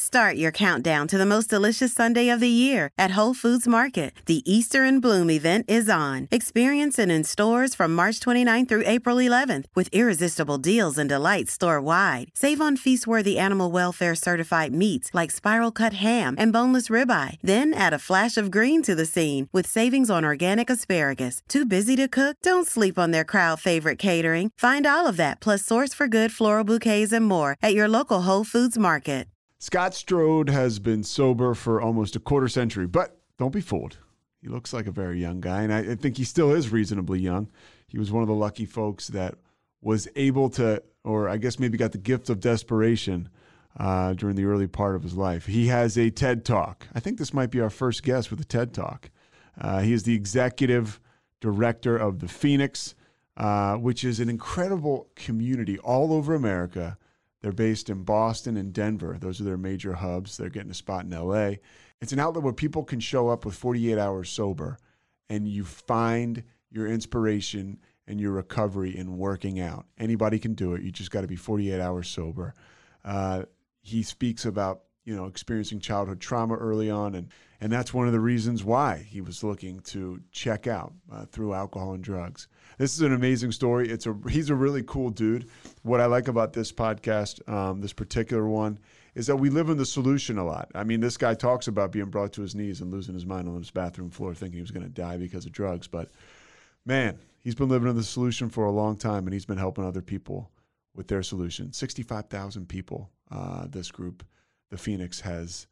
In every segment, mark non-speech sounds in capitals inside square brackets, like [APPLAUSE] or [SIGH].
Start your countdown to the most delicious Sunday of the year at Whole Foods Market. The Easter in Bloom event is on. Experience it in stores from March 29th through April 11th with irresistible deals and delights store wide. Save on feast worthy animal welfare certified meats like spiral cut ham and boneless ribeye. Then add a flash of green to the scene with savings on organic asparagus. Too busy to cook? Don't sleep on their crowd favorite catering. Find all of that plus source for good floral bouquets and more at your local Whole Foods Market. Scott Strode has been sober for almost a quarter century, but don't be fooled. He looks like a very young guy, and I, think he still is reasonably young. He was one of the lucky folks that was able to, or I guess maybe got the gift of desperation uh, during the early part of his life. He has a TED Talk. I think this might be our first guest with a TED Talk. Uh, he is the executive director of the Phoenix, uh, which is an incredible community all over America they're based in Boston and Denver. Those are their major hubs. They're getting a spot in LA. It's an outlet where people can show up with 48 hours sober and you find your inspiration and your recovery in working out. Anybody can do it. You just got to be 48 hours sober. Uh, he speaks about you know experiencing childhood trauma early on, and and that's one of the reasons why he was looking to check out uh, through alcohol and drugs. This is an amazing story. It's a he's a really cool dude. What I like about this podcast, um, this particular one, is that we live in the solution a lot. I mean, this guy talks about being brought to his knees and losing his mind on his bathroom floor, thinking he was going to die because of drugs. But man, he's been living in the solution for a long time, and he's been helping other people with their solution. Sixty-five thousand people. Uh, this group, the Phoenix, has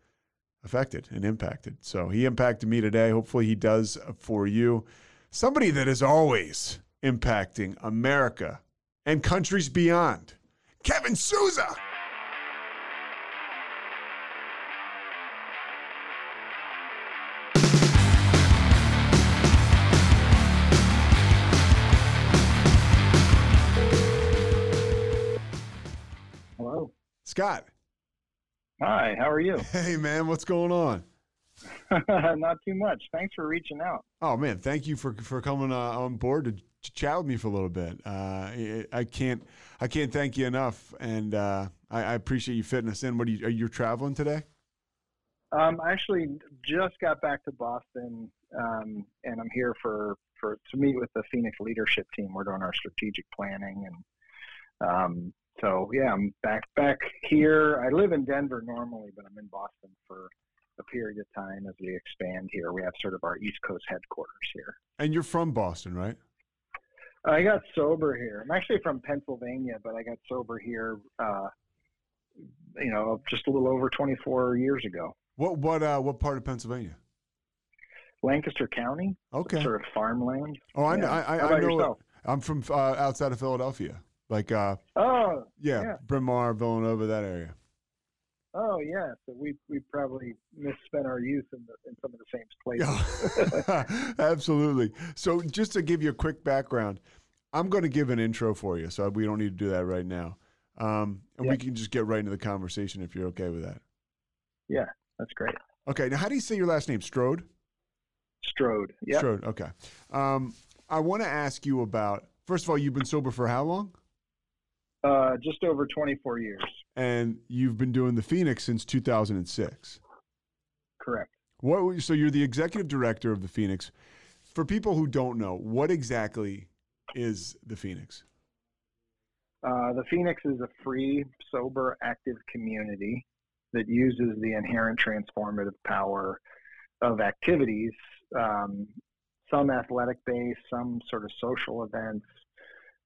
affected and impacted. So he impacted me today. Hopefully, he does for you. Somebody that is always impacting America and countries beyond. Kevin Souza. Hello. Scott. Hi, how are you? [LAUGHS] Hey, man, what's going on? [LAUGHS] Not too much. Thanks for reaching out. Oh man, thank you for for coming uh, on board to, chat with me for a little bit. Uh, I can't I can't thank you enough, and uh, I, I, appreciate you fitting us in. What are you are you traveling today? Um, I actually just got back to Boston, um, and I'm here for for to meet with the Phoenix leadership team. We're doing our strategic planning, and um, so yeah, I'm back back here. I live in Denver normally, but I'm in Boston for a period of time as we expand here. We have sort of our East Coast headquarters here. And you're from Boston, right? I got sober here. I'm actually from Pennsylvania, but I got sober here, uh, you know, just a little over 24 years ago. What what uh, what part of Pennsylvania? Lancaster County. Okay. Sort of farmland. Oh, I yeah. I, I, I know. yourself? I'm from uh, outside of Philadelphia, like uh, Oh, yeah, yeah. Bryn Mawr, Villanova, that area. Oh yeah. So we we probably misspent our youth in the, in some of the same places. Yeah, [LAUGHS] absolutely. So, just to give you a quick background, I'm going to give an intro for you, so we don't need to do that right now, um, and we can just get right into the conversation if you're okay with that. yeah, that's great. Okay. Now, how do you say your last name? Strode. Strode. Yeah. Strode. Okay. Um, I want to ask you about. First of all, you've been sober for how long? Uh, just over 24 years. And you've been doing the Phoenix since 2006. Correct. What? So you're the executive director of the Phoenix. For people who don't know, what exactly is the Phoenix? Uh, the Phoenix is a free, sober, active community that uses the inherent transformative power of activities, um, some athletic based, some sort of social events.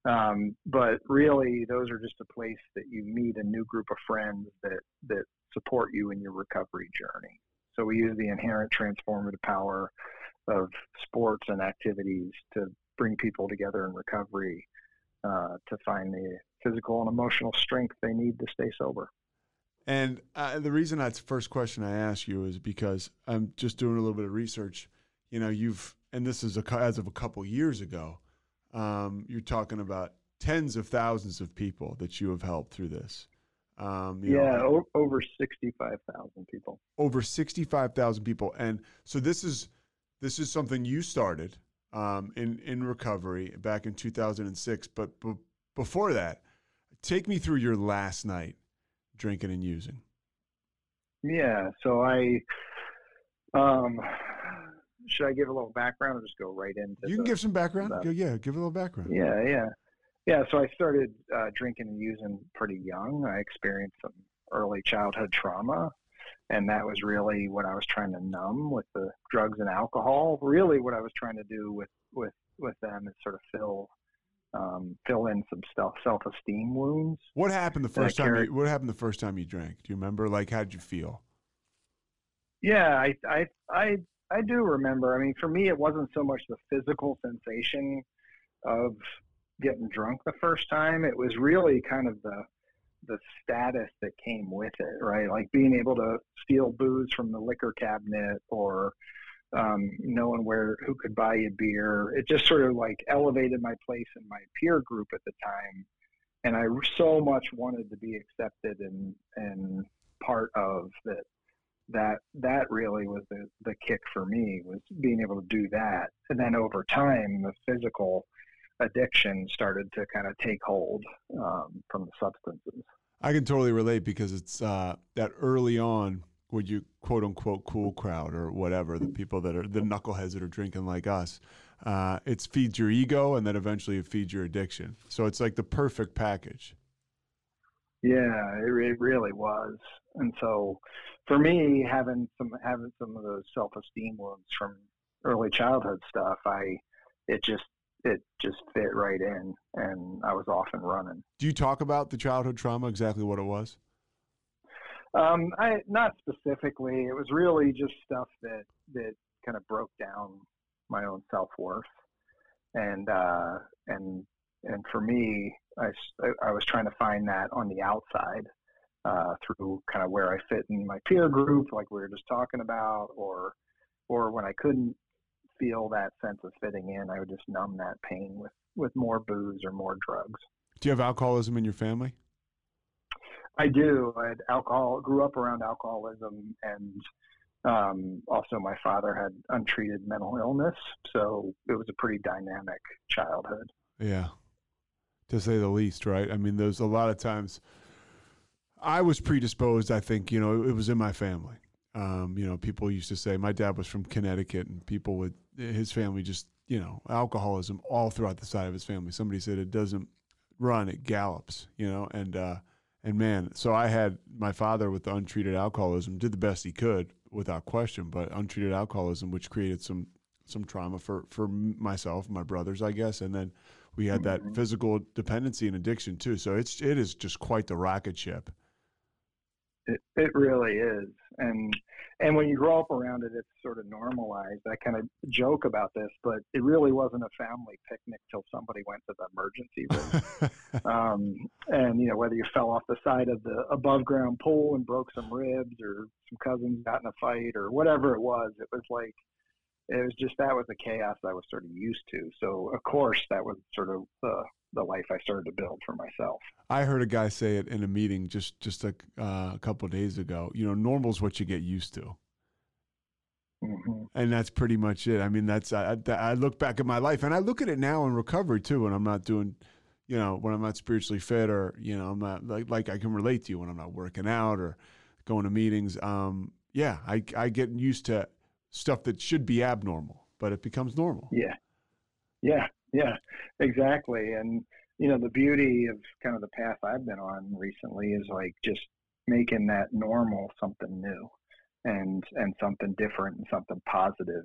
Um, but really, those are just a place that you meet a new group of friends that, that support you in your recovery journey. So we use the inherent transformative power of sports and activities to bring people together in recovery uh, to find the physical and emotional strength they need to stay sober. And uh, the reason that's the first question I ask you is because I'm just doing a little bit of research. You know, you've and this is a, as of a couple years ago. Um, you're talking about tens of thousands of people that you have helped through this. Um, yeah, know, o- over sixty-five thousand people. Over sixty-five thousand people, and so this is this is something you started um, in in recovery back in 2006. But b- before that, take me through your last night drinking and using. Yeah, so I um, should I give a little background or just go right into? You can the, give some background. The, yeah, give a little background. Yeah, yeah. Yeah, so I started uh, drinking and using pretty young. I experienced some early childhood trauma, and that was really what I was trying to numb with the drugs and alcohol. Really, what I was trying to do with with with them is sort of fill um, fill in some self self esteem wounds. What happened the first time? You, what happened the first time you drank? Do you remember? Like, how did you feel? Yeah, I I I I do remember. I mean, for me, it wasn't so much the physical sensation of getting drunk the first time. It was really kind of the the status that came with it, right? Like being able to steal booze from the liquor cabinet or um, knowing where who could buy you beer. It just sort of like elevated my place in my peer group at the time, and I so much wanted to be accepted and and part of that. That that really was the the kick for me was being able to do that, and then over time the physical addiction started to kind of take hold um, from the substances. I can totally relate because it's uh, that early on would you quote unquote cool crowd or whatever the people that are the knuckleheads that are drinking like us. Uh, it feeds your ego and then eventually it feeds your addiction. So it's like the perfect package. Yeah, it, it really was. And so for me, having some having some of those self esteem wounds from early childhood stuff, I it just it just fit right in and I was off and running. Do you talk about the childhood trauma, exactly what it was? Um, I not specifically. It was really just stuff that that kind of broke down my own self worth, and uh, and and for me, I, I was trying to find that on the outside uh, through kind of where I fit in my peer group, like we were just talking about, or or when I couldn't feel that sense of fitting in, I would just numb that pain with with more booze or more drugs. Do you have alcoholism in your family? I do. I had alcohol. Grew up around alcoholism, and um, also my father had untreated mental illness, so it was a pretty dynamic childhood. Yeah, to say the least, right? I mean, there's a lot of times I was predisposed. I think you know it was in my family. Um, you know, people used to say my dad was from Connecticut, and people would his family just you know alcoholism all throughout the side of his family. Somebody said it doesn't run, it gallops. You know, and uh, and man, so I had my father with untreated alcoholism did the best he could without question, but untreated alcoholism, which created some some trauma for for myself, my brothers, I guess, and then we had that mm-hmm. physical dependency and addiction too. So it's it is just quite the rocket ship. It it really is, and and when you grow up around it, it's sort of normalized. I kind of joke about this, but it really wasn't a family picnic till somebody went to the emergency room. [LAUGHS] um, and you know whether you fell off the side of the above ground pool and broke some ribs, or some cousins got in a fight, or whatever it was, it was like it was just that was the chaos I was sort of used to. So of course that was sort of the the life I started to build for myself. I heard a guy say it in a meeting just just a, uh, a couple days ago. You know, normal is what you get used to. Mm-hmm. And that's pretty much it. I mean, that's I, I look back at my life, and I look at it now in recovery too. When I'm not doing, you know, when I'm not spiritually fit, or you know, I'm not like like I can relate to you when I'm not working out or going to meetings. Um, yeah, I I get used to stuff that should be abnormal, but it becomes normal. Yeah, yeah, yeah, exactly. And you know, the beauty of kind of the path I've been on recently is like just making that normal something new and and something different and something positive.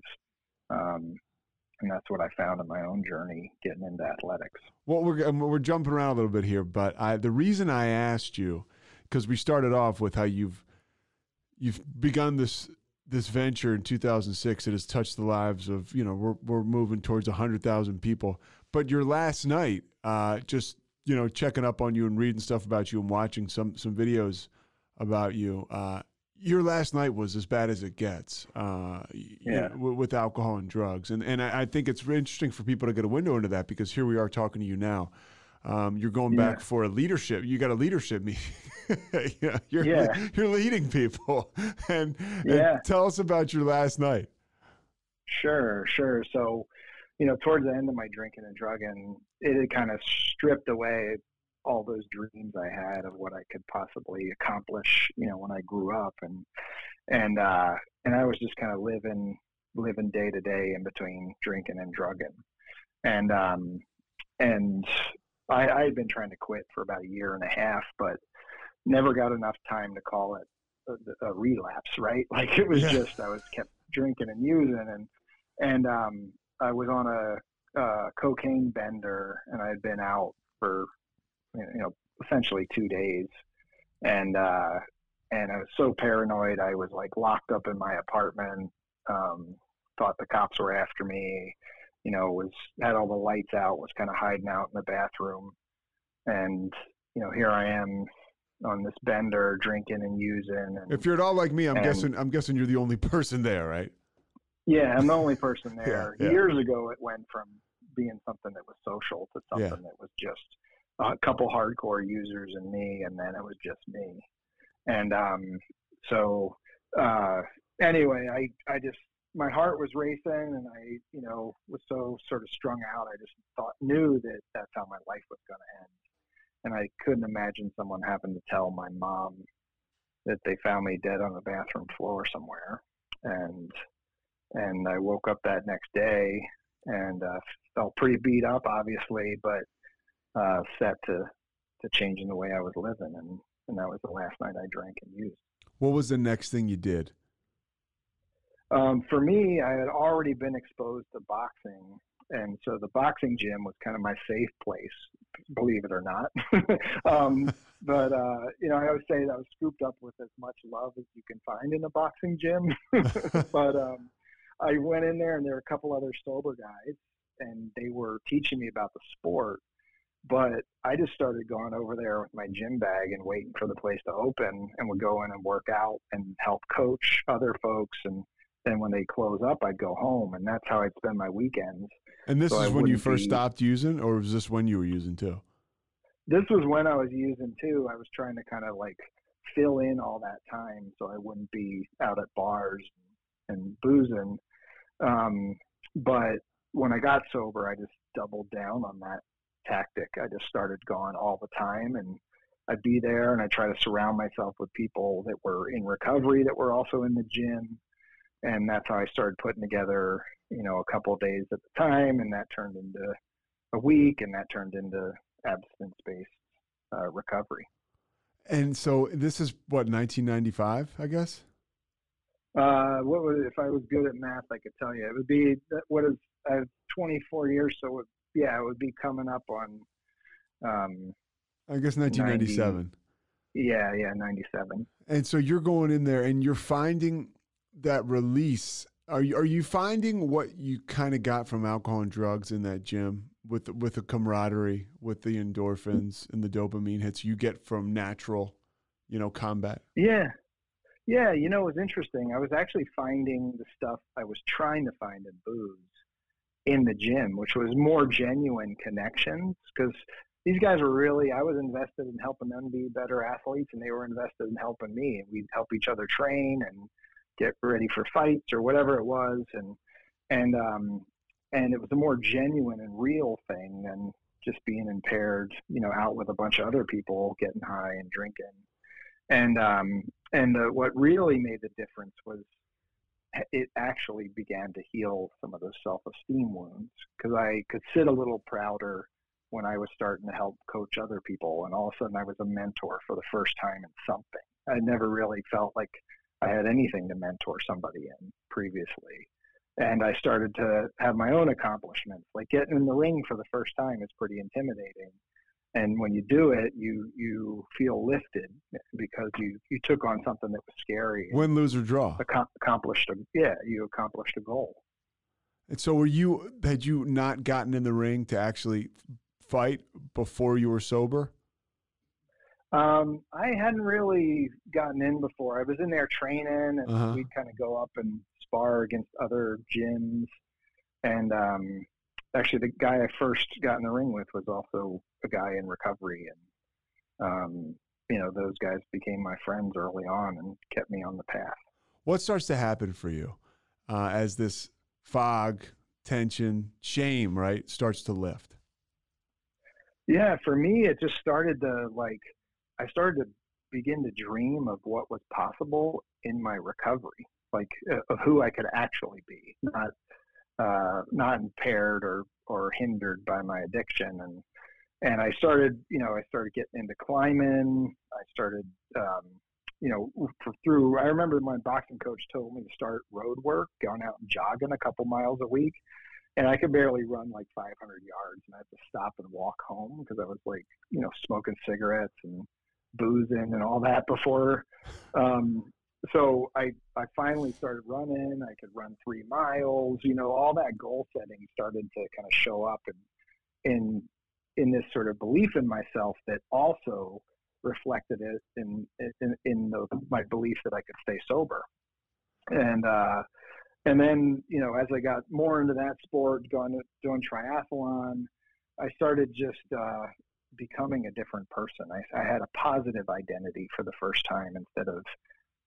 Um, and that's what I found in my own journey getting into athletics. Well, we're we're jumping around a little bit here, but I, the reason I asked you because we started off with how you've you've begun this this venture in 2006 it has touched the lives of you know we're, we're moving towards 100000 people but your last night uh, just you know checking up on you and reading stuff about you and watching some some videos about you. Uh, your last night was as bad as it gets uh, yeah. know, with alcohol and drugs. And, and I, I, think it's interesting for people to get a window into that because here we are talking to you now. Um, you're going yeah. back for a leadership. You got a leadership [LAUGHS] meeting. yeah, you're, yeah. you're leading people. [LAUGHS] and, yeah. and tell us about your last night. Sure, sure. So, you know, towards the end of my drinking and drugging, it had kind of stripped away all those dreams I had of what I could possibly accomplish, you know, when I grew up and and uh and I was just kind of living living day to day in between drinking and drugging. And um and I, I had been trying to quit for about a year and a half, but never got enough time to call it a, a relapse, right? [LAUGHS] Like it was yeah. just I was kept drinking and using and and um I was on a, a cocaine bender and I had been out for you know, essentially two days. And, uh, and I was so paranoid. I was like locked up in my apartment. Um, thought the cops were after me. You know, was had all the lights out. Was kind of hiding out in the bathroom. And you know, here I am on this bender, drinking and using. And, if you're at all like me, I'm and, guessing I'm guessing you're the only [LAUGHS] person there, right? Yeah, I'm the only person [LAUGHS] there. yeah, yeah. Years ago, it went from being something that was social to something yeah. that was just a couple hardcore users and me, and then it was just me. And um, so uh, anyway, I I just my heart was racing, and I you know was so sort of strung out. I just thought knew that that's how my life was going to end, and I couldn't imagine someone having to tell my mom that they found me dead on the bathroom floor somewhere, and and I woke up that next day and uh, felt pretty beat up, obviously, but uh, set to to changing the way I was living, and and that was the last night I drank and used. What was the next thing you did? Um, for me, I had already been exposed to boxing, and so the boxing gym was kind of my safe place, believe it or not. [LAUGHS] um, but uh, you know, I always say that I was scooped up with as much love as you can find in a boxing gym. [LAUGHS] but um, I went in there, and there were a couple other sober guys, and they were teaching me about the sport. But I just started going over there with my gym bag and waiting for the place to open and would go in and work out and help coach other folks. And then when they close up, I'd go home. And that's how I'd spend my weekends. And this so is I when you first be, stopped using, or was this when you were using too? This was when I was using too. I was trying to kind of like fill in all that time so I wouldn't be out at bars and boozing. Um, but when I got sober, I just doubled down on that tactic. I just started going all the time and I'd be there and I try to surround myself with people that were in recovery that were also in the gym. And that's how I started putting together, you know, a couple of days at the time. And that turned into a week and that turned into abstinence based uh, recovery. And so this is what, 1995, I guess? Uh, what would, if I was good at math, I could tell you. It would be, what is, I have 24 years, so it yeah, it would be coming up on. Um, I guess 1997. 90, yeah, yeah, 97. And so you're going in there and you're finding that release. Are you, are you finding what you kind of got from alcohol and drugs in that gym with with the camaraderie, with the endorphins and the dopamine hits you get from natural, you know, combat? Yeah. Yeah, you know, it was interesting. I was actually finding the stuff I was trying to find in booze in the gym, which was more genuine connections because these guys were really I was invested in helping them be better athletes and they were invested in helping me and we'd help each other train and get ready for fights or whatever it was and and um and it was a more genuine and real thing than just being impaired, you know, out with a bunch of other people getting high and drinking. And um and the, what really made the difference was it actually began to heal some of those self-esteem wounds because I could sit a little prouder when I was starting to help coach other people, and all of a sudden I was a mentor for the first time in something. I never really felt like I had anything to mentor somebody in previously. And I started to have my own accomplishments. Like getting in the ring for the first time is pretty intimidating and when you do it you you feel lifted because you you took on something that was scary win lose or draw accomplished a yeah you accomplished a goal and so were you had you not gotten in the ring to actually fight before you were sober Um, I hadn't really gotten in before. I was in there training, and Uh-huh. we'd kind of go up and spar against other gyms. And um, actually, the guy I first got in the ring with was also a guy in recovery, and um, you know, those guys became my friends early on and kept me on the path. What starts to happen for you uh, as this fog, tension, shame, right, starts to lift? Yeah, for me, it just started to like, I started to begin to dream of what was possible in my recovery, like uh, of who I could actually be, not uh, not impaired or or hindered by my addiction. And and I started, you know, I started getting into climbing. I started, um, you know, through. I remember my boxing coach told me to start road work, going out and jogging a couple miles a week and I could barely run like 500 yards, and I had to stop and walk home because I was like, you know, smoking cigarettes and boozing and all that before. Um, so I I finally started running. I could run three miles. You know, all that goal setting started to kind of show up in in in this sort of belief in myself that also reflected it in in, in the, my belief that I could stay sober. And uh, and then you know as i got more into that sport going doing triathlon i started just uh, becoming a different person I, I had a positive identity for the first time instead of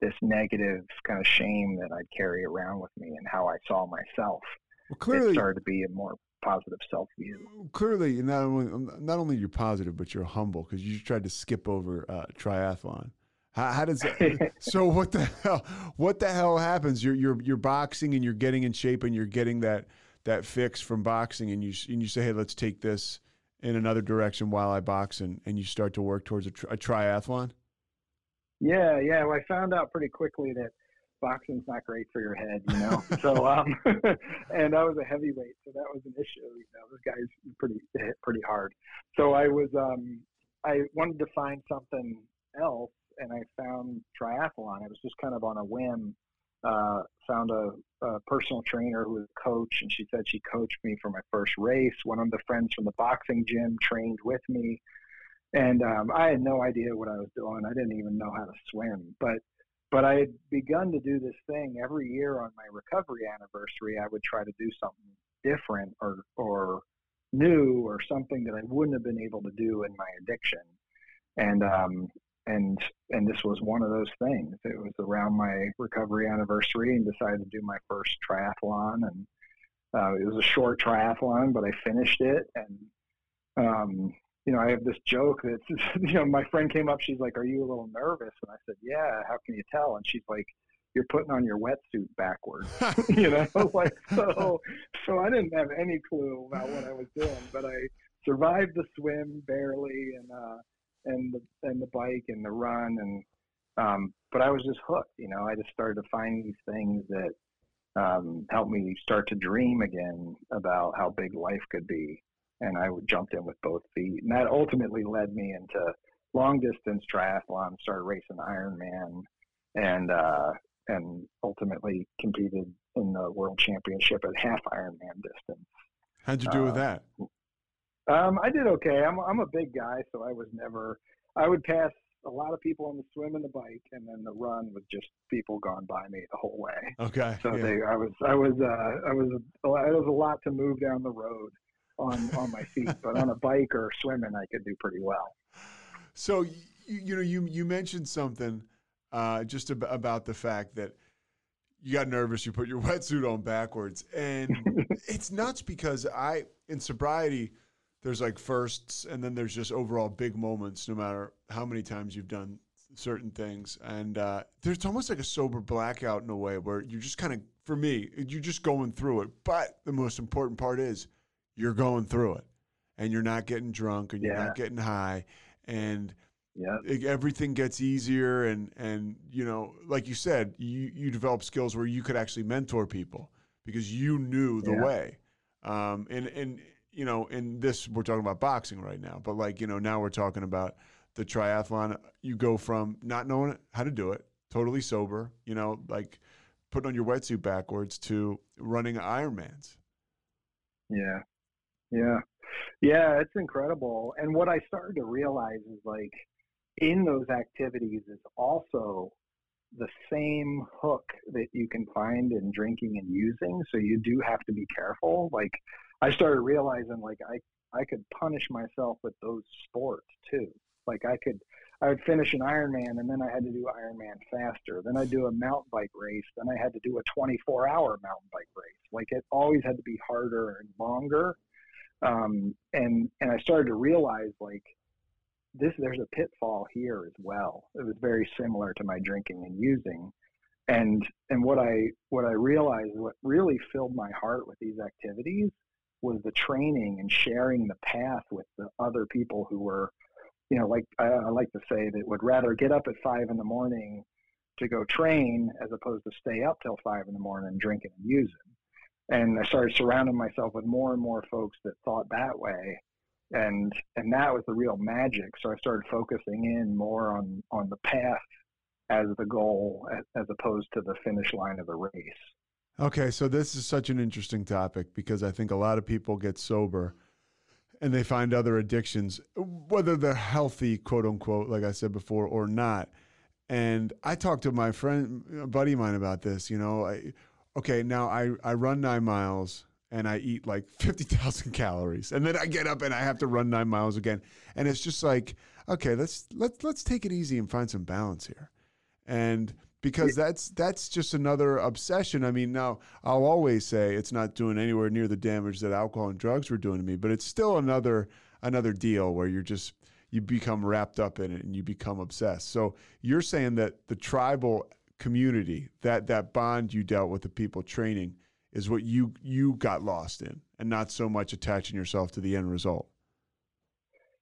this negative kind of shame that i'd carry around with me and how i saw myself Well, it clearly, started to be a more positive self view clearly, not only not only you're positive, but you're humble because you tried to skip over uh, triathlon. How, how does that, [LAUGHS] so? What the hell? What the hell happens? You're you're you're boxing and you're getting in shape and you're getting that that fix from boxing and you and you say, hey, let's take this in another direction while I box and, and you start to work towards a, tri- a triathlon. Yeah, yeah. Well, I found out pretty quickly that boxing's not great for your head, you know. [LAUGHS] so, um, [LAUGHS] and I was a heavyweight, so that was an issue. You know, this guy's pretty hit pretty hard. So I was, um, I wanted to find something else, and I found triathlon. I was just kind of on a whim. Uh, found a, a personal trainer who was a coach, and she said she coached me for my first race. One of the friends from the boxing gym trained with me and um, I had no idea what I was doing. I didn't even know how to swim, but but I had begun to do this thing every year on my recovery anniversary. I would try to do something different or or new or something that I wouldn't have been able to do in my addiction, and um, and and this was one of those things. It was around my recovery anniversary, and decided to do my first triathlon, and uh, it was a short triathlon, but I finished it, and um, you know, I have this joke that, [LAUGHS] you know, my friend came up, she's like, Are you a little nervous? And I said, Yeah, how can you tell? And she's like, You're putting on your wetsuit backwards. [LAUGHS] you know, [LAUGHS] like, so, so I didn't have any clue about what I was doing, but I survived the swim barely and, uh, and the, and the bike and the run. And, um, but I was just hooked, you know, I just started to find these things that, um, helped me start to dream again about how big life could be and I jumped in with both feet. And that ultimately led me into long distance triathlon, started racing Ironman, and uh, and ultimately competed in the world championship at half Ironman distance. How'd you do with Uh, that? Um, I did okay. I'm I'm a big guy, so I was never. I would pass a lot of people on the swim and the bike, and then the run was just people gone by me the whole way. Okay. So yeah. they, I was, I was, uh, I was, it was a lot to move down the road on on my feet, but on a [LAUGHS] bike or swimming, I could do pretty well. So you, you know you you mentioned something uh, just ab- about the fact that you got nervous, you put your [LAUGHS] wetsuit on backwards, and [LAUGHS] it's nuts because I in sobriety there's like firsts and then there's just overall big moments no matter how many times you've done certain things and uh, there's almost like a sober blackout in a way where you're just kind of for me you're just going through it but the most important part is you're going through it and you're not getting drunk and you're Yeah. not getting high and Yeah, it- everything gets easier and and you know like you said you you develop skills where you could actually mentor people because you knew the Yeah. way um and and you know in this we're talking about boxing right now but like you know now we're talking about the triathlon you go from not knowing how to do it totally sober you know like putting on your wetsuit backwards to running ironmans yeah, yeah, yeah. It's incredible. And what I started to realize is like, in those activities is also the same hook that you can find in drinking and using. So you do have to be careful. Like I started realizing like I I could punish myself with those sports too. Like I could I would finish an Ironman and then I had to do Ironman faster. Then I'd do a mountain bike race. Then I had to do a 24 hour mountain bike race. Like it always had to be harder and longer. Um, and and I started to realize like this there's a pitfall here as well. It was very similar to my drinking and using. And and what I what I realized what really filled my heart with these activities was the training and sharing the path with the other people who were, you know, like I, I like to say that would rather get up at five in the morning to go train as opposed to stay up till five in the morning drinking and using. And I started surrounding myself with more and more folks that thought that way and and that was the real magic. So I started focusing in more on on the path as the goal as, as opposed to the finish line of the race. Okay, so this is such an interesting topic because I think a lot of people get sober and they find other addictions, whether they're healthy, quote unquote, like I said before, or not. And I talked to my friend, a buddy of mine about this. You know, I, okay, now I, I run nine miles and I eat like [LAUGHS] 50,000 calories and then I get up and I have to run 9 miles again and it's just like okay let's let's let's take it easy and find some balance here and because that's that's just another obsession. I mean now I'll always say it's not doing anywhere near the damage that alcohol and drugs were doing to me but it's still another another deal where you're just you become wrapped up in it and you become obsessed. So you're saying that the tribal community that that bond you dealt with the people training is what you you got lost in and not so much attaching yourself to the end result.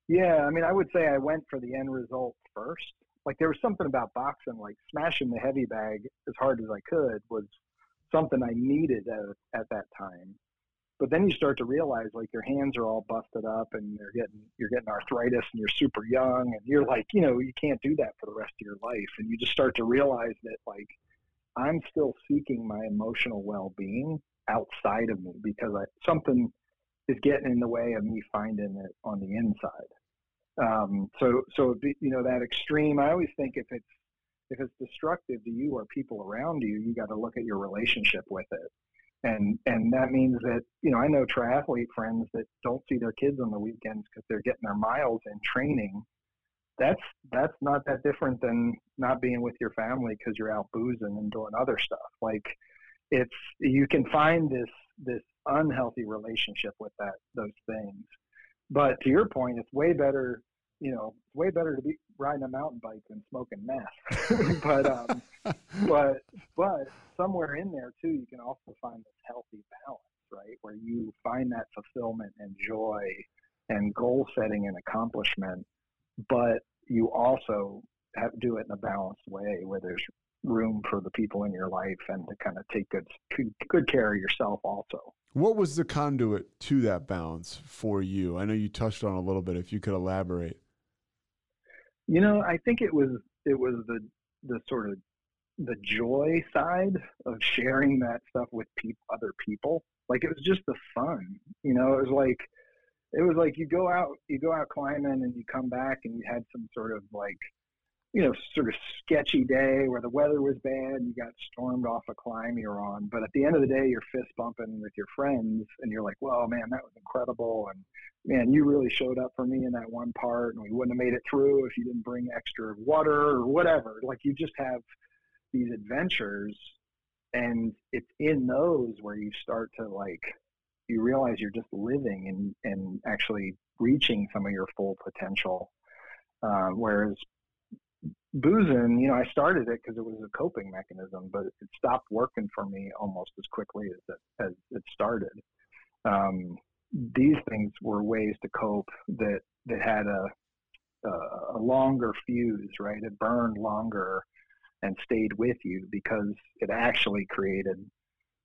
Yeah i mean i would say i went for the end result first like there was something about boxing like smashing the heavy bag as hard as i could was something i needed at, at that time but then you start to realize like your hands are all busted up and you're getting you're getting arthritis and you're super young and you're like you know you can't do that for the rest of your life and you just start to realize that like I'm still seeking my emotional well-being outside of me because I, something is getting in the way of me finding it on the inside. Um, so, so you know that extreme. I always think if it's if it's destructive to you or people around you, you got to look at your relationship with it, and and that means that you know I know triathlete friends that don't see their kids on the weekends because they're getting their miles in training that's that's not that different than not being with your family because you're out boozing and doing other stuff. Like it's you can find this this unhealthy relationship with that those things. But to your point, it's way better. You know, it's way better to be riding a mountain bike than smoking meth. [LAUGHS] [LAUGHS] but um, but but somewhere in there too, you can also find this healthy balance, right, where you find that fulfillment and joy and goal setting and accomplishment but you also have to do it in a balanced way where there's room for the people in your life and to kind of take good good care of yourself also. What was the conduit to that balance for you? I know you touched on a little bit if you could elaborate. You know, I think it was it was the the sort of the joy side of sharing that stuff with pe- other people. Like it was just the fun. You know, it was like it was like you go out you go out climbing and you come back and you had some sort of like you know sort of sketchy day where the weather was bad you got stormed off a climb you're on. But at the end of the day you're fist bumping with your friends and you're like well man that was incredible. And man you really showed up for me in that one part and we wouldn't have made it through if you didn't bring extra water or whatever. Like you just have these adventures and it's in those where you start to like you realize you're just living and, and actually reaching some of your full potential. Uh, whereas boozing, you know, I started it because it was a coping mechanism, but it stopped working for me almost as quickly as it, as it started. Um, these things were ways to cope that that had a, a, a longer fuse, right? It burned longer and stayed with you because it actually created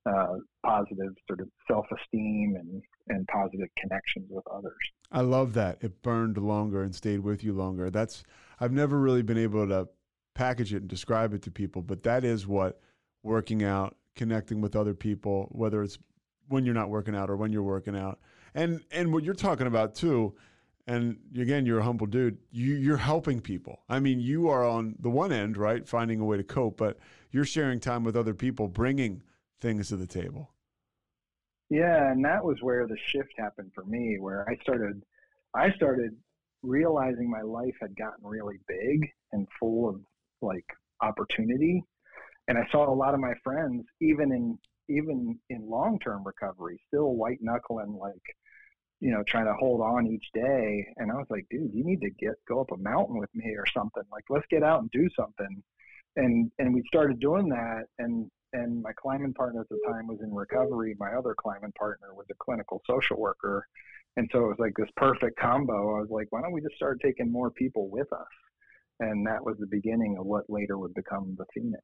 uh, positive sort of self-esteem and and positive connections with others. I love that it burned longer and stayed with you longer. That's I've never really been able to package it and describe it to people, but that is what working out, connecting with other people, whether it's when you're not working out or when you're working out, and and what you're talking about too. and again, you're a humble dude. You, you're helping people. I mean, you are on the one end, right, finding a way to cope, but you're sharing time with other people, bringing things to the table. Yeah, and that was where the shift happened for me, where I started, I started realizing my life had gotten really big and full of like opportunity, and I saw a lot of my friends, even in even in long term recovery, still white knuckling like you know, trying to hold on each day. And I was like, dude, you need to get go up a mountain with me or something. Like, let's get out and do something. And and we started doing that. And and my climbing partner at the time was in recovery. My other climbing partner was a clinical social worker. And so it was like this perfect combo. I was like, why don't we just start taking more people with us? And that was the beginning of what later would become the Phoenix.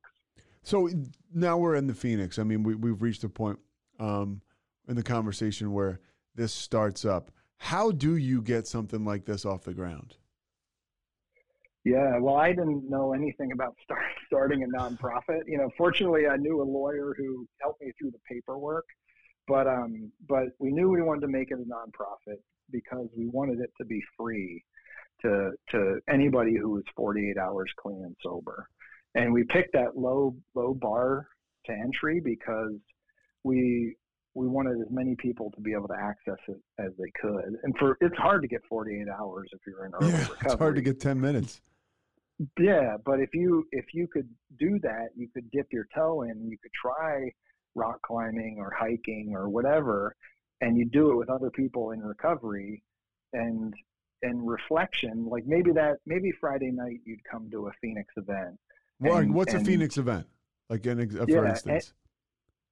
So now we're in the Phoenix. I mean, we, we've reached a point um, in the conversation where this starts up. How do you get something like this off the ground? Yeah, well, I didn't know anything about start, [LAUGHS] starting a nonprofit. You know, fortunately, I knew a lawyer who helped me through the paperwork, but um, but we knew we wanted to make it a nonprofit because we wanted it to be free to to anybody who was 48 hours clean and sober, and we picked that low low bar to entry because we we wanted as many people to be able to access it as they could. And for it's hard to get 48 hours if you're in early yeah, recovery. It's hard to get 10 minutes. Yeah, but if you if you could do that, you could dip your toe in. You could try rock climbing or hiking or whatever, and you do it with other people in recovery, and and reflection. Like maybe that maybe Friday night you'd come to a Phoenix event. Well, and, what's and, a Phoenix event? Like an uh, for yeah, instance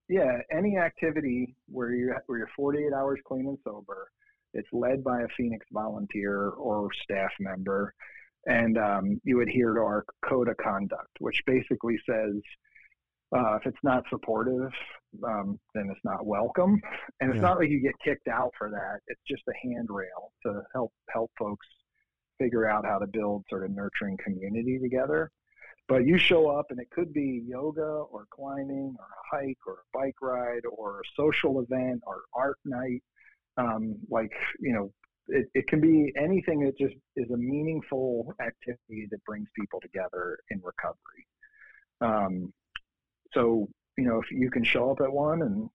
yeah, any activity where you where you're 48 hours clean and sober, it's led by a Phoenix volunteer or staff member, and um, you adhere to our code of conduct, which basically says uh, if it's not supportive, um, then it's not welcome, and it's yeah. not like you get kicked out for that. It's just a handrail to help help folks figure out how to build sort of nurturing community together. But you show up and it could be yoga or climbing or a hike or a bike ride or a social event or art night. Um, like, you know, it, it can be anything that just is a meaningful activity that brings people together in recovery. Um, so, you know, if you can show up at one and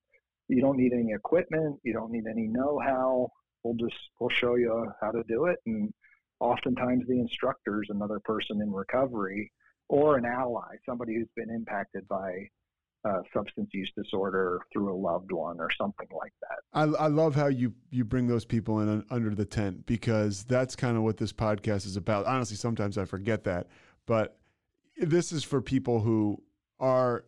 you don't need any equipment, you don't need any know-how, we'll just, we'll show you how to do it. And oftentimes the instructor is another person in recovery or an ally, somebody who's been impacted by uh, substance use disorder through a loved one or something like that. I, I love how you you bring those people in under the tent because that's kind of what this podcast is about. Honestly, sometimes I forget that, but this is for people who are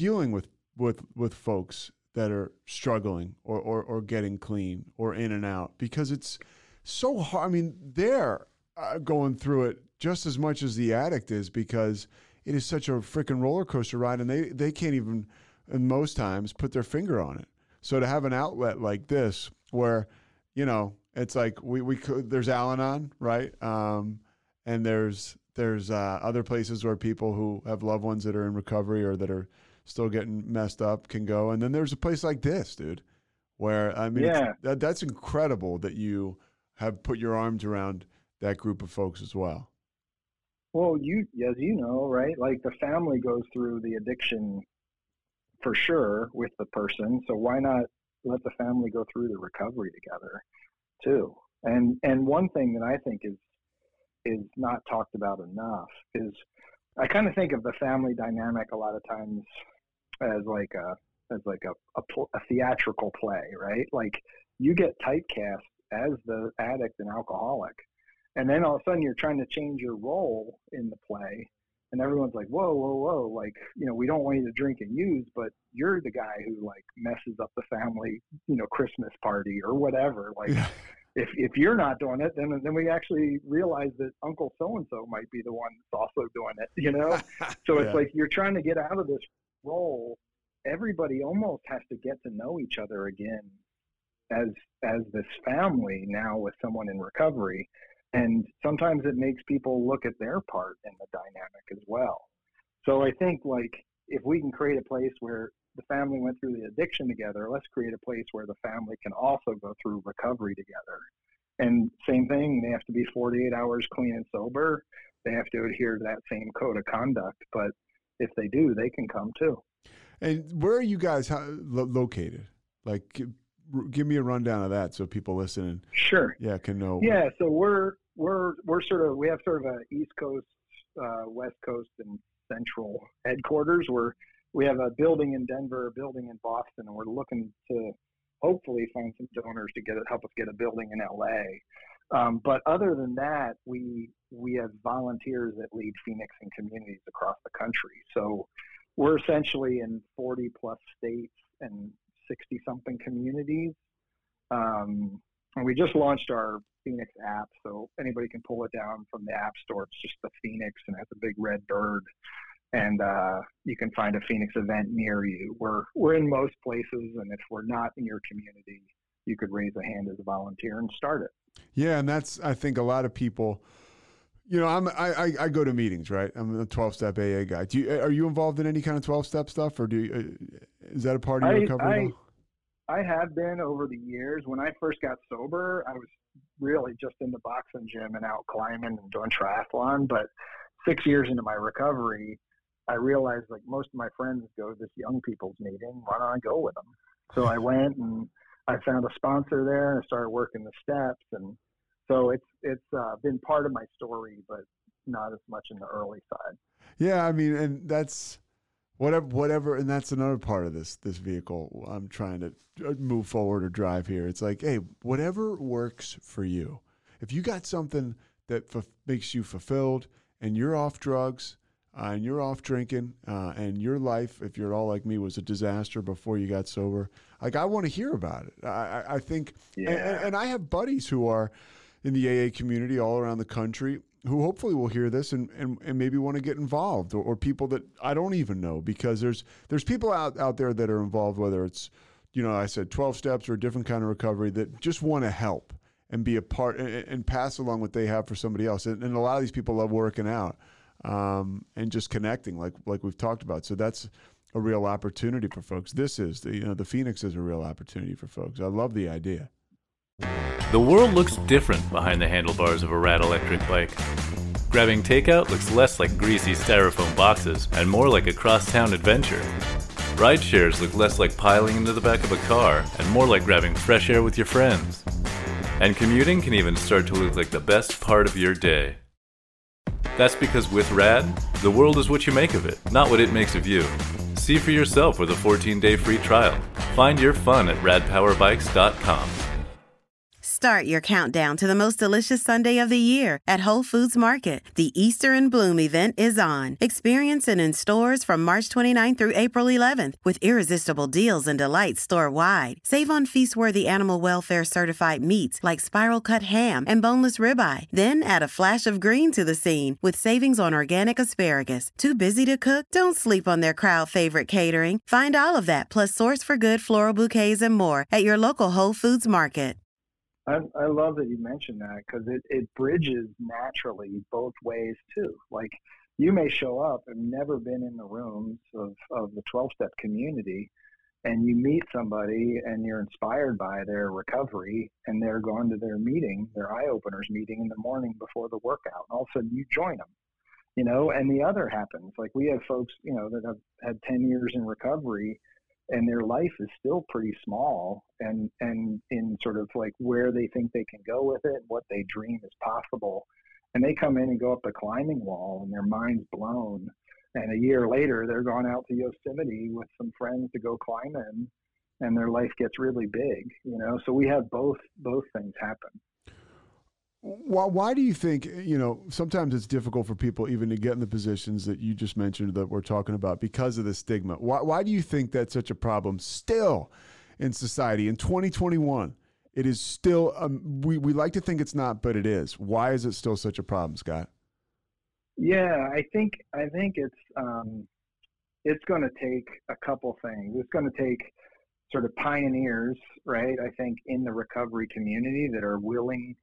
dealing with with with folks that are struggling or or, or getting clean or in and out because it's so hard. I mean, they're uh, going through it just as much as the addict is because it is such a freaking roller coaster ride, and they they can't even, in most times, put their finger on it. So to have an outlet like this, where you know it's like we we could there's Al-Anon, right? Um, and there's there's uh, other places where people who have loved ones that are in recovery or that are still getting messed up can go, and then there's a place like this, dude, where I mean, yeah. that, that's incredible that you have put your arms around that group of folks as well. Well, you as you know, right? Like the family goes through the addiction for sure with the person. So why not let the family go through the recovery together too? And and one thing that I think is is not talked about enough is I kind of think of the family dynamic a lot of times as like a as like a, a, a theatrical play, right? Like you get typecast as the addict and alcoholic and then all of a sudden you're trying to change your role in the play and everyone's like whoa whoa whoa like you know we don't want you to drink and use but you're the guy who like messes up the family you know christmas party or whatever like yeah. if if you're not doing it then then we actually realize that uncle so and so might be the one that's also doing it you know [LAUGHS] so it's yeah. like you're trying to get out of this role everybody almost has to get to know each other again as as this family now with someone in recovery and sometimes it makes people look at their part in the dynamic as well. So I think like if we can create a place where the family went through the addiction together, let's create a place where the family can also go through recovery together. And same thing, they have to be 48 hours clean and sober. They have to adhere to that same code of conduct. But if they do, they can come too. And where are you guys located? Like, give me a rundown of that so people listening. Sure. Yeah, can know. Yeah, so we're we're we're sort of we have sort of a East Coast, uh, West Coast, and Central headquarters. We're we have a building in Denver, a building in Boston, and we're looking to hopefully find some donors to get it, help us get a building in LA. Um, but other than that, we we have volunteers that lead Phoenix and communities across the country. So we're essentially in 40 plus states and 60 something communities. Um, and we just launched our Phoenix app, so anybody can pull it down from the App Store. It's just the Phoenix and it has a big red bird and uh, you can find a Phoenix event near you. We're we're in most places, and if we're not in your community, you could raise a hand as a volunteer and start it. Yeah, and that's I think a lot of people. You know, I'm I, I, go to meetings, right? I'm a 12 step AA guy. Do you are you involved in any kind of 12 step stuff, or do you, uh, is that a part of your recovery? I, I have been over the years. When I first got sober, I was really just in the boxing gym and out climbing and doing triathlon. But six years into my recovery, I realized like most of my friends go to this young people's meeting. Why don't I go with them? So I went and I found a sponsor there and I started working the steps. And so it's it's uh, been part of my story, but not as much in the early side. Yeah, I mean, and that's whatever whatever and that's another part of this this vehicle i'm trying to uh, move forward or drive here it's like hey whatever works for you if you got something that f- makes you fulfilled and you're off drugs uh, and you're off drinking, uh, and your life, if you're all like me, was a disaster before you got sober, like I want to hear about it. I, I think, yeah. and, and, I have buddies who are in the AA community all around the country who hopefully will hear this and, and, and maybe want to get involved, or, or people that I don't even know because there's there's people out, out there that are involved, whether it's you know I said 12 steps or a different kind of recovery that just want to help and be a part and, and pass along what they have for somebody else. And, and a lot of these people love working out um, and just connecting, like like we've talked about. So that's a real opportunity for folks. This is the you know the Phoenix is a real opportunity for folks. I love the idea. The world looks different behind the handlebars of a rad electric bike. Grabbing takeout looks less like greasy styrofoam boxes and more like a crosstown adventure. Ride shares look less like piling into the back of a car and more like grabbing fresh air with your friends. And commuting can even start to look like the best part of your day. That's because with RAD, the world is what you make of it, not what it makes of you. See for yourself with a 14 day free trial. Find your fun at radpowerbikes.com. Start your countdown to the most delicious Sunday of the year at Whole Foods Market. The Easter in Bloom event is on. Experience it in stores from March 29th through April 11th with irresistible deals and delights store wide. Save on feast worthy animal welfare certified meats like spiral cut ham and boneless ribeye. Then add a flash of green to the scene with savings on organic asparagus. Too busy to cook? Don't sleep on their crowd favorite catering. Find all of that plus source for good floral bouquets and more at your local Whole Foods Market. I, I love that you mentioned that because it, it bridges naturally both ways too. Like you may show up and never been in the rooms of, of the 12 step community and you meet somebody and you're inspired by their recovery and they're going to their meeting, their eye openers meeting in the morning before the workout. And all of a sudden you join them, you know, and the other happens. Like we have folks, you know, that have had 10 years in recovery and their life is still pretty small and and in sort of like where they think they can go with it what they dream is possible. And they come in and go up the climbing wall and their mind's blown. And a year later they're gone out to yosemite with some friends to go climbing and their life gets really big you know? So we have both both things happen why, why do you think, you know, sometimes it's difficult for people even to get in the positions that you just mentioned that we're talking about because of the stigma? Why, why do you think that's such a problem still in society in 2021? It is still, um, we, we like to think it's not, but it is. Why is it still such a problem, Scott? Yeah, I think, I think it's, um, it's going to take a couple things. It's going to take sort of pioneers, right? I think in the recovery community that are willing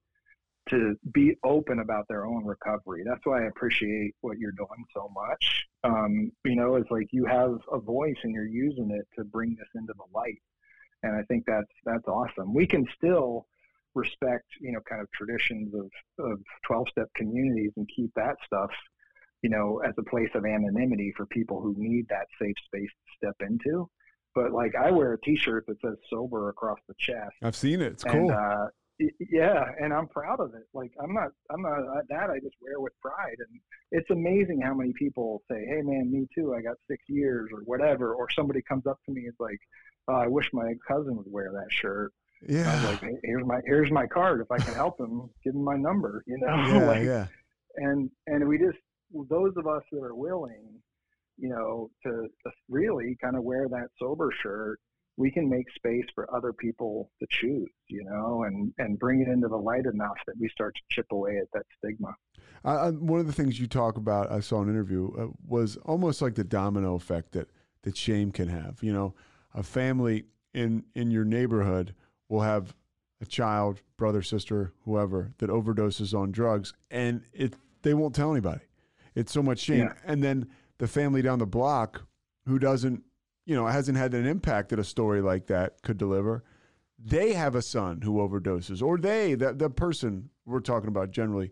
to be open about their own recovery. That's why I appreciate what you're doing so much. Um, you know, it's like you have a voice and you're using it to bring this into the light. And I think that's that's awesome. We can still respect, you know, kind of traditions of, of 12 step communities and keep that stuff, you know, as a place of anonymity for people who need that safe space to step into. But like I wear a t-shirt that says sober across the chest. I've seen it. It's and, cool. Uh, yeah, and I'm proud of it. Like I'm not, I'm not uh, that. I just wear with pride, and it's amazing how many people say, "Hey, man, me too. I got six years or whatever." Or somebody comes up to me, and it's like, oh, "I wish my cousin would wear that shirt." Yeah. I was like, hey, here's my here's my card. If I can help him, give him my number. You know. [LAUGHS] Yeah, like, yeah. And and we just those of us that are willing, you know, to really kind of wear that sober shirt, we can make space for other people to choose. You know, and and bring it into the light enough that we start to chip away at that stigma. Uh, one of the things you talk about, I saw an interview, uh, was almost like the domino effect that that shame can have. You know, a family in in your neighborhood will have a child, brother, sister, whoever that overdoses on drugs, and it they won't tell anybody. It's so much shame, Yeah. and then the family down the block who doesn't, you know, it hasn't had an impact that a story like that could deliver. They have a son who overdoses, or they, the, the person we're talking about generally,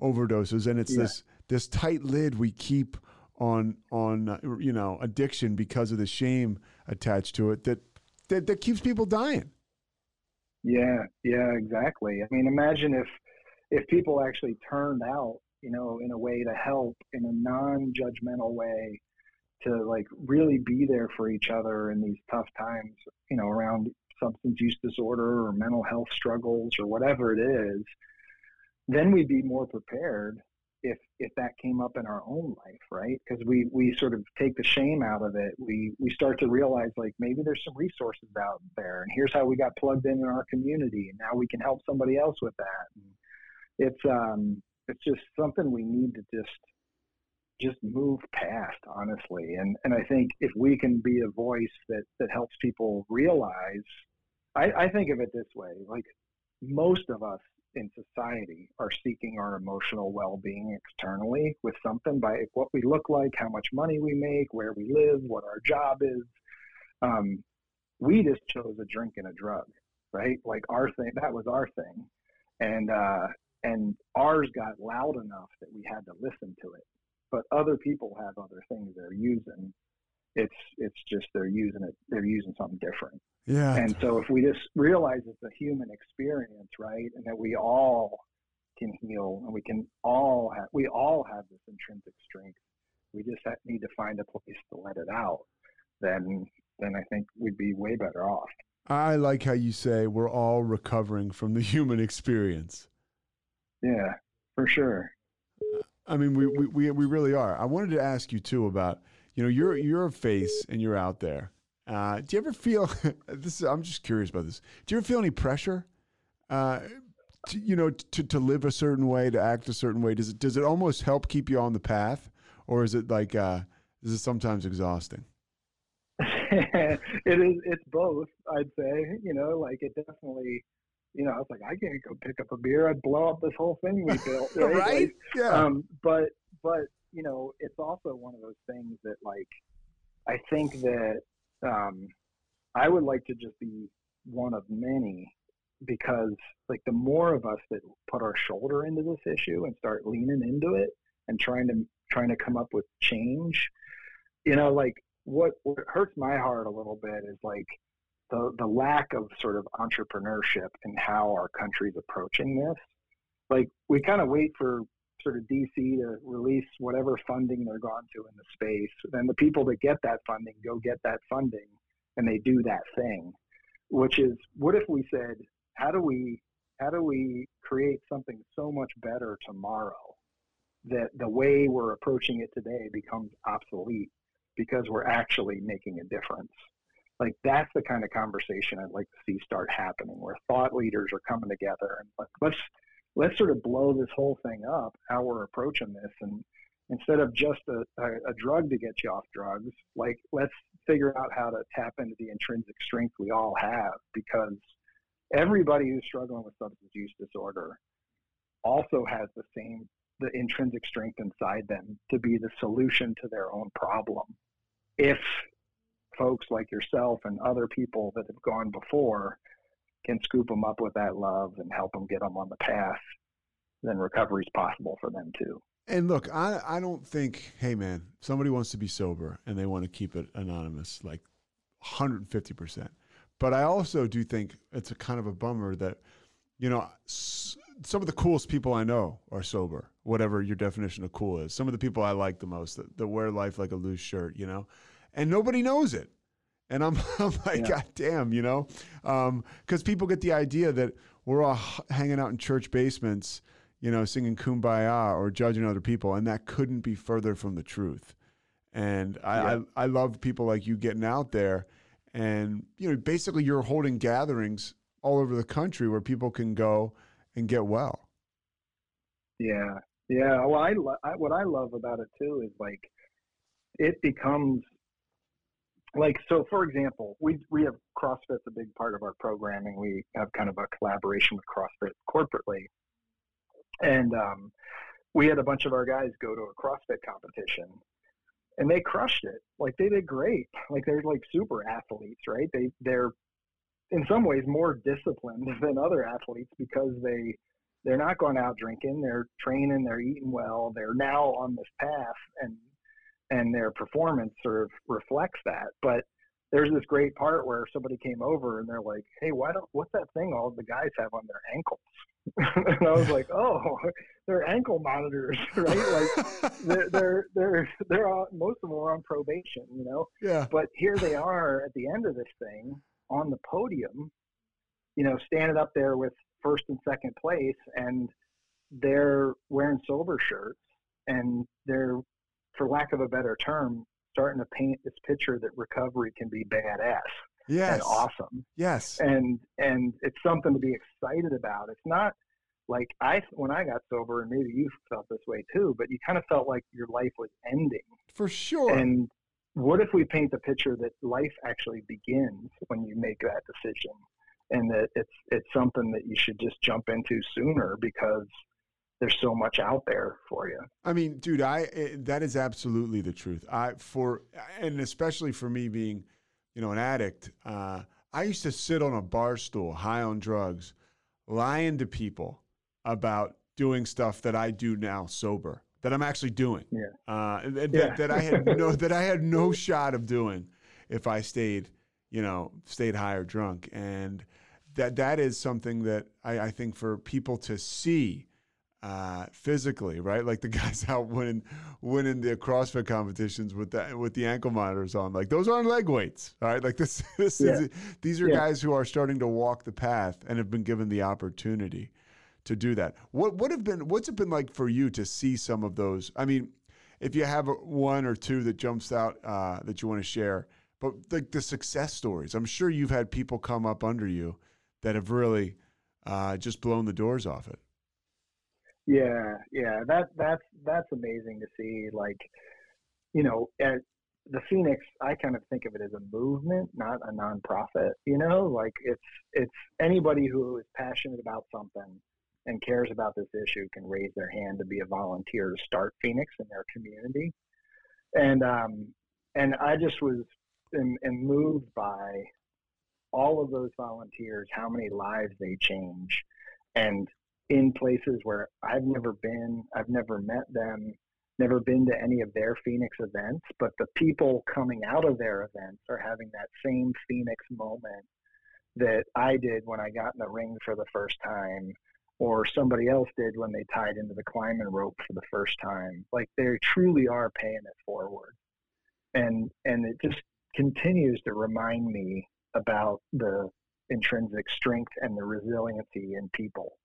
overdoses, and it's Yeah. this this tight lid we keep on on uh, you know addiction because of the shame attached to it that that, that keeps people dying. Yeah, yeah, exactly. I mean, imagine if if people actually turned out, you know, in a way to help in a non-judgmental way to like really be there for each other in these tough times, you know, around substance use disorder or mental health struggles or whatever it is, then we'd be more prepared if if that came up in our own life, right? Because we we sort of take the shame out of it. We we start to realize like maybe there's some resources out there, and here's how we got plugged in in our community, and now we can help somebody else with that. And it's um it's just something we need to just just move past, honestly. And and I think if we can be a voice that that helps people realize, I, I think of it this way: like most of us in society are seeking our emotional well-being externally with something by what we look like, how much money we make, where we live, what our job is. Um, we just chose a drink and a drug, right? Like our thing, that was our thing, and uh, and ours got loud enough that we had to listen to it. But other people have other things they're using. It's it's just they're using it. They're using something different. Yeah. And so if we just realize it's a human experience, right, and that we all can heal and we can all have we all have this intrinsic strength. We just have, need to find a place to let it out. Then then I think we'd be way better off. I like how you say we're all recovering from the [LAUGHS] human experience. Yeah, for sure. I mean, we, we, we, we really are. I wanted to ask you too about, you know, you're, you're a face and you're out there. Uh, do you ever feel [LAUGHS] this? Is, I'm just curious about this. Do you ever feel any pressure, uh, to, you know, to, to live a certain way, to act a certain way? Does it, does it almost help keep you on the path or is it like, uh, is it sometimes exhausting? [LAUGHS] it is. It's both. I'd say. You know, like it definitely. You know, I was like, I can't go pick up a beer. I'd blow up this whole thing we built. [LAUGHS] Right? right? Yeah. um, but but you know, it's also one of those things that like I think that um, I would like to just be one of many because like the more of us that put our shoulder into this issue and start leaning into it and trying to trying to come up with change, you know, like what, what hurts my heart a little bit is like the the lack of sort of entrepreneurship in how our country's approaching this. Like we kind of wait for sort of DC to release whatever funding they're gone to in the space. Then the people that get that funding go get that funding and they do that thing. Which is what if we said, how do we how do we create something so much better tomorrow that the way we're approaching it today becomes obsolete because we're actually making a difference? Like that's the kind of conversation I'd like to see start happening where thought leaders are coming together and like, let's let's sort of blow this whole thing up how we're approaching this. And instead of just a, a, a, drug to get you off drugs like let's figure out how to tap into the intrinsic strength we all have. Because everybody who's struggling with substance use disorder also has the same the intrinsic strength inside them to be the solution to their own problem. If folks like yourself and other people that have gone before can scoop them up with that love and help them get them on the path, then recovery is possible for them too. And look, I I don't think, hey man, somebody wants to be sober and they want to keep it anonymous, like 150 percent. But I also do think it's a kind of a bummer that, you know, some of the coolest people I know are sober, whatever your definition of cool is. Some of the people I like the most that, that wear life like a loose shirt, you know, and nobody knows it. And I'm, [LAUGHS] I'm like, yeah. God damn, you know, because um, people get the idea that we're all hanging out in church basements, you know, singing kumbaya or judging other people. And that couldn't be further from the truth. And I, yeah. I, I love people like you getting out there and, you know, basically you're holding gatherings all over the country where people can go and get well. Yeah. Yeah. Well, I, I what I love about it too is like it becomes like so for example we we have crossfit's a big part of our programming. We have kind of a collaboration with crossfit corporately. And um, we had a bunch of our guys go to a crossfit competition and they crushed it. Like they did great. Like they're like super athletes right? They they're in some ways more disciplined [LAUGHS] than other athletes because they they're not going out drinking. They're training. They're eating well. They're now on this path and and their performance sort of reflects that. But there's this great part where somebody came over and they're like, "Hey, why don't what's that thing all the guys have on their ankles?" [LAUGHS] and I was like, "Oh, [LAUGHS] they're ankle monitors, [LAUGHS] right? Like they're they're they're, they're all, most of them are on probation, you know. Yeah. But here they are at the end of this thing on the podium, you know, standing up there with first and second place, and they're wearing sober shirts and they're for lack of a better term, starting to paint this picture that recovery can be badass yes. and awesome. Yes. And and it's something to be excited about. It's not like I when I got sober, and maybe you felt this way too, but you kind of felt like your life was ending. For sure. And what if we paint the picture that life actually begins when you make that decision, and that it's it's something that you should just jump into sooner because there's so much out there for you. I mean, dude, I eh, that is absolutely the truth. I for and especially for me being, you know, an addict. Uh, I used to sit on a bar stool, high on drugs, lying to people about doing stuff that I do now sober, that I'm actually doing. Yeah. Uh, that, yeah. that I had no [LAUGHS] that I had no shot of doing if I stayed, you know, stayed high or drunk, and that that is something that I, I think for people to see uh, physically, right? Like the [LAUGHS] guys out winning winning the CrossFit competitions with the with the ankle monitors on. Like those aren't leg weights, all right? Like [LAUGHS] this, this yeah. is these are yeah. guys who are starting to walk the path and have been given the opportunity to do that. What what have been what's it been like for you to see some of those? I mean, if you have one or two that jumps out uh, that you want to share, but like the success stories, I'm sure you've had people come up under you that have really uh, just blown the doors off it. Yeah, yeah, that that's that's amazing to see. Like, you know, at the Phoenix, I kind of think of it as a movement, not a nonprofit. You know, like it's it's anybody who is passionate about something and cares about this issue can raise their hand to be a volunteer to start Phoenix in their community. And um, and I just was am, moved by all of those volunteers, how many lives they change, and in places where I've never been, I've never met them, never been to any of their Phoenix events, but the people coming out of their events are having that same Phoenix moment that I did when I got in the ring for the first time or somebody else did when they tied into the climbing rope for the first time. Like they truly are paying it forward. And and it just continues to remind me about the intrinsic strength and the resiliency in people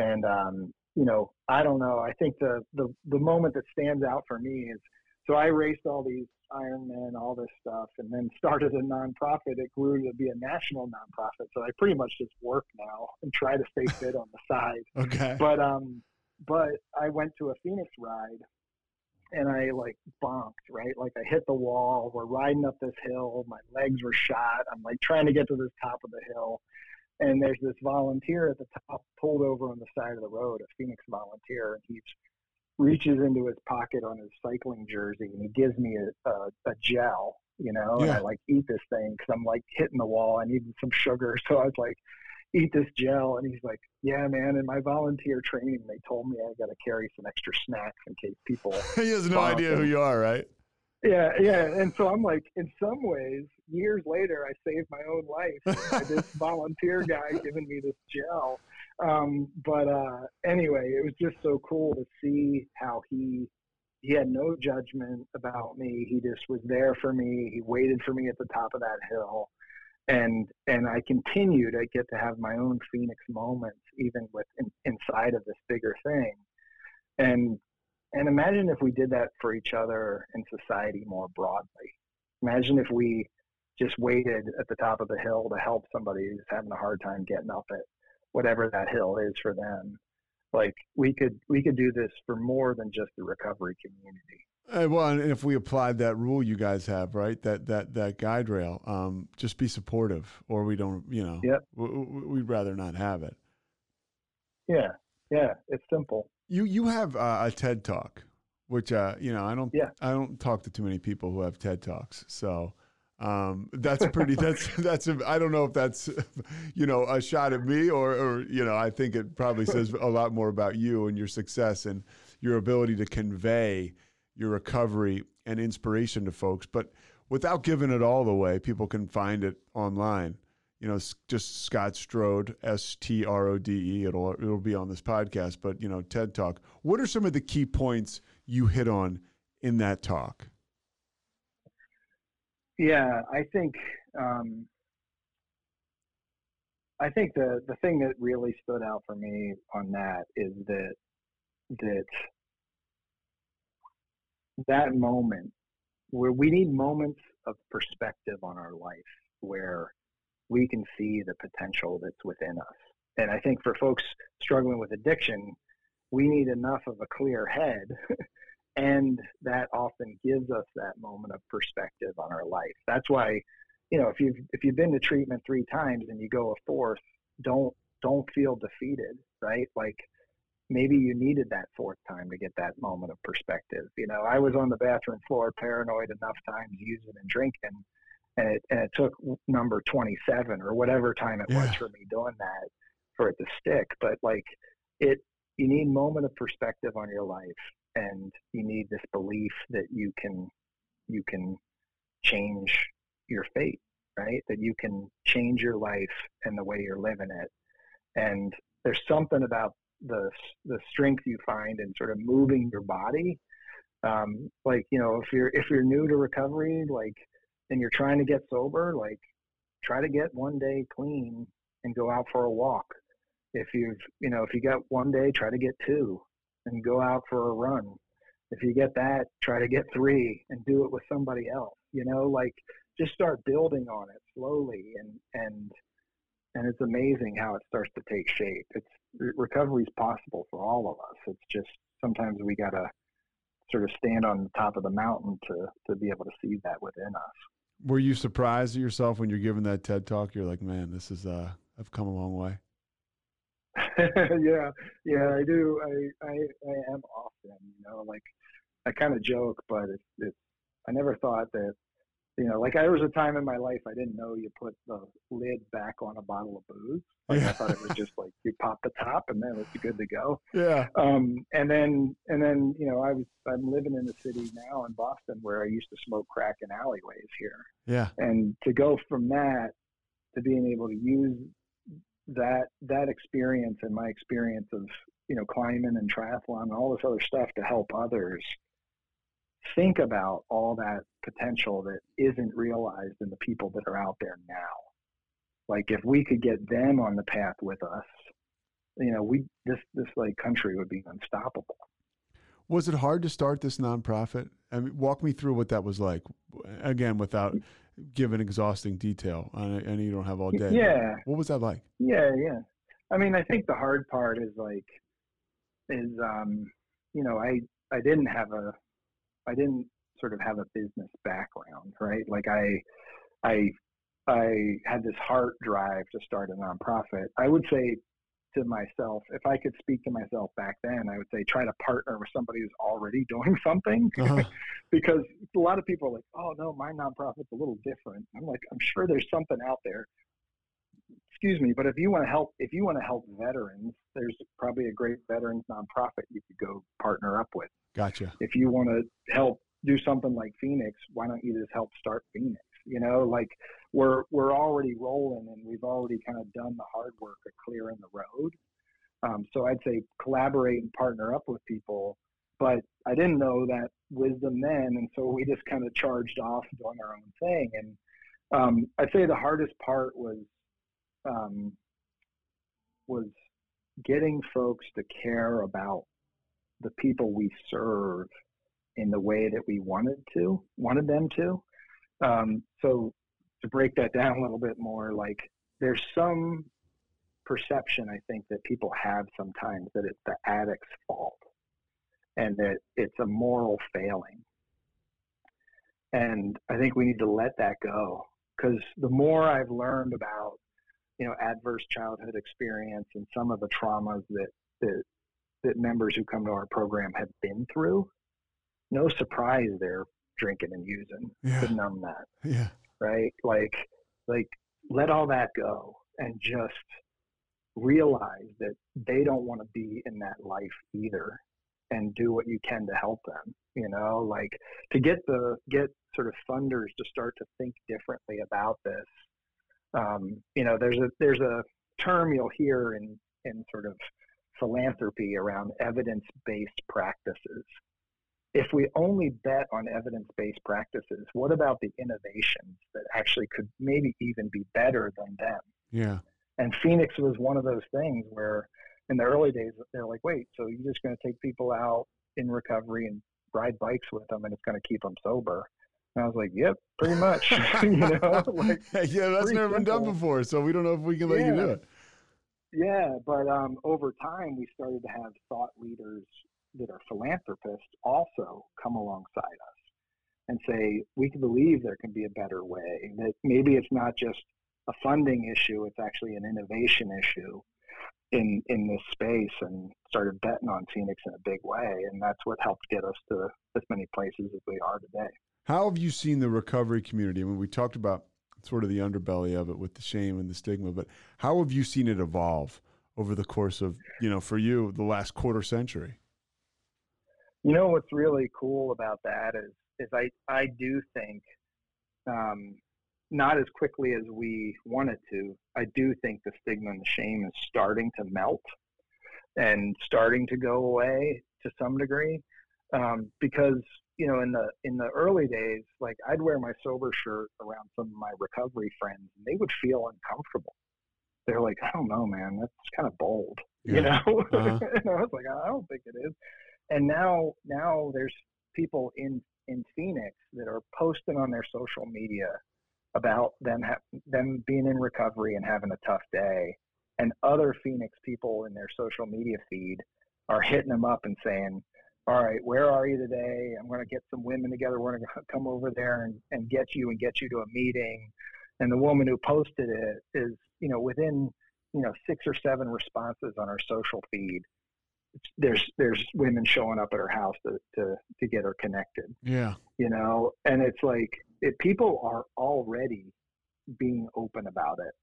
and um, you know, I don't know. I think the, the the moment that stands out for me is so I raced all these Ironman, all this stuff, and then started a nonprofit. It grew to be a national nonprofit. So I pretty much just work now and try to stay fit on the [LAUGHS] side. Okay. But um, but I went to a Phoenix ride, and I like bonked right. Like I hit the wall. We're riding up this hill. My legs were shot. I'm like trying to get to this top of the hill, and there's this volunteer at the top pulled over on the side of the road, a Phoenix volunteer, and he reaches into his pocket on his cycling jersey and he gives me a, a, a gel, you know, yeah. and I like eat this thing because I'm like hitting the wall. I needed some sugar, [LAUGHS] so I was like, eat this gel. And he's like, yeah, man. In my volunteer training, they told me I got to carry some extra snacks in case people. [LAUGHS] he has no idea who you are, right? Yeah, yeah. And so I'm like, in some ways, years later, I saved my own life by this [LAUGHS] volunteer guy giving me this gel. Um, but uh, anyway, it was just so cool to see how he he had no judgment about me. He just was there for me. He waited for me at the top of that hill. And and I continue to get to have my own Phoenix moments, even with in, inside of this bigger thing. And and imagine if we did that for each other in society more broadly. Imagine if we just waited at the top of the hill to help somebody who's having a hard time getting up it, whatever that hill is for them like we could we could do this for more than just the recovery community uh, well, and if we applied that rule you guys have, right, that that that guide rail, um, just be supportive, or we don't, you know, yep. we'd rather not have it. Yeah, yeah, it's simple. You you have uh, a TED talk, which uh, you know, I don't, yeah. I don't talk to too many people who have TED talks, so um, that's pretty. That's [LAUGHS] that's. A, I don't know if that's, you know, a shot at me or, or you know, I think it probably says a lot more about you and your success and your ability to convey your recovery and inspiration to folks. But without giving it all the way, people can find it online. You know, just Scott Strode, S T R O D E. It'll it'll be on this podcast. But you know, TED Talk. What are some of the key points you hit on in that talk? Yeah, I think um, I think the the thing that really stood out for me on that is that that that moment where we need moments of perspective on our life where we can see the potential that's within us. And I think for folks struggling with addiction, we need enough of a clear head [LAUGHS] and that often gives us that moment of perspective on our life. That's why, you know, if you've if you've been to treatment three times and you go a fourth, don't don't feel defeated, right? Like maybe you needed that fourth time to get that moment of perspective. You know, I was on the bathroom floor paranoid enough times using and drinking and it, and it took number 27 or whatever time it yeah. was for me doing that for it to stick. But like it, you need moment of perspective on your life and you need this belief that you can you can change your fate right? That you can change your life and the way you're living it. And there's something about the the strength you find in sort of moving your body. Um, like you know if you're if you're new to recovery like and you're trying to get sober like try to get one day clean and go out for a walk. If you've you know if you got one day try to get two and go out for a run. If you get that, try to get three and do it with somebody else. You know, like just start building on it slowly and and and it's amazing how it starts to take shape. It's recovery is possible for all of us. It's just sometimes we gotta sort of stand on the top of the mountain to to be able to see that within us. Were you surprised at yourself when you're giving that TED talk? You're like, man, this is uh, I've come a long way. [LAUGHS] yeah, yeah, I do. I, I, I am often, you know, like I kind of joke, but it's, it's, I never thought that, you know, like there was a time in my life I didn't know you put the lid back on a bottle of booze. Like yeah. I thought it was just like you pop the top and then it's good to go. [LAUGHS] Yeah. Um, and then, and then, you know, I was, I'm living in the city now in Boston where I used to smoke crack in alleyways here. Yeah. And to go from that to being able to use that that experience and my experience of you know climbing and triathlon and all this other stuff to help others think about all that potential that isn't realized in the people that are out there now. Like if we could get them on the path with us you know we this this like country would be unstoppable. Was it hard to start this nonprofit? I mean, walk me through what that was like again without mm. Give an exhausting detail. I, I know you don't have all day. Yeah. What was that like? Yeah, yeah. I mean, I think the hard part is like, is um, you know, I I didn't have a, I didn't sort of have a business background, right? Like I, I, I had this heart drive to start a nonprofit. I would say to myself, if I could speak to myself back then, I would say try to partner with somebody who's already [LAUGHS] doing something. Uh-huh. [LAUGHS] because a lot of people are like, oh no, my nonprofit's a little different. I'm like, I'm sure there's something out there. excuse me, but if you want to help, if you want to help veterans, there's probably a great veterans nonprofit you could go partner up with. Gotcha. If you want to help do something like Phoenix, why don't you just help start Phoenix? You know, like we're we're already rolling and we've already kind of done the hard work of clearing the road. Um, so I'd say collaborate and partner up with people. But I didn't know that wisdom then, and so we just kind of charged off doing our own thing. And um, I'd say the hardest part was um, was getting folks to care about the people we serve in the way that we wanted to wanted them to. Um, so to break that [LAUGHS] down a little bit more, like there's some perception I think that people have sometimes that it's the addict's fault and that it's a moral failing. And I think we need to let that go because the more I've learned about, you know, adverse childhood experience and some of the traumas that, that, that members who come to our program have been through, no surprise they're drinking and using Yeah. to numb that Yeah. right? Like, like let all that go and just realize that they don't want to be in that life either, and do what you can to help them. You know, like to get the get sort of funders to start to think differently about this. Um, you know, there's a there's a term you'll hear in in sort of philanthropy around evidence-based practices if we only bet on evidence-based practices, what about the innovations that actually could maybe even be better than them? Yeah. And Phoenix was one of those things where in the early days they're like, wait, so you're just going to take people out in recovery and ride bikes with them and it's going to keep them sober. And I was like, yep, pretty much. [LAUGHS] [LAUGHS] you know, like yeah, that's never been done before, so we don't know if we can let you do it. Yeah, but um, over time, we started to have thought leaders that are philanthropists also come alongside us and say, we believe there can be a better way, that maybe it's not just a funding issue, it's actually an innovation issue in, in this space and started betting on Phoenix in a big way. And that's what helped get us to as many places as we are today. How have you seen the recovery community? I mean, we talked about sort of the underbelly of it with the shame and the stigma, but how have you seen it evolve over the course of, you know, for you, the last quarter century? You know what's really cool about that is is I I do think um, not as quickly as we wanted to. I do think the stigma and the shame is starting to melt and starting to go away to some degree um, because you know in the in the early days like I'd wear my sober shirt around some of my recovery friends and they would feel uncomfortable. They're like, I don't know, man, that's kind of bold, you know. [LAUGHS] Uh-huh. and I was like, I don't think it is and now now there's people in in Phoenix that are posting on their social media about them ha- them being in recovery and having a tough day, and other Phoenix people in their social media feed are hitting them up and saying, "All right, where are you today? I'm going to get some women together. We're going [LAUGHS] to come over there and, and get you and get you to a meeting." And the woman who posted it is, you know, within you know six or seven responses on her social feed there's there's women showing up at her house to to, to get her connected. Yeah. you know and it's like it, people are already being open about it.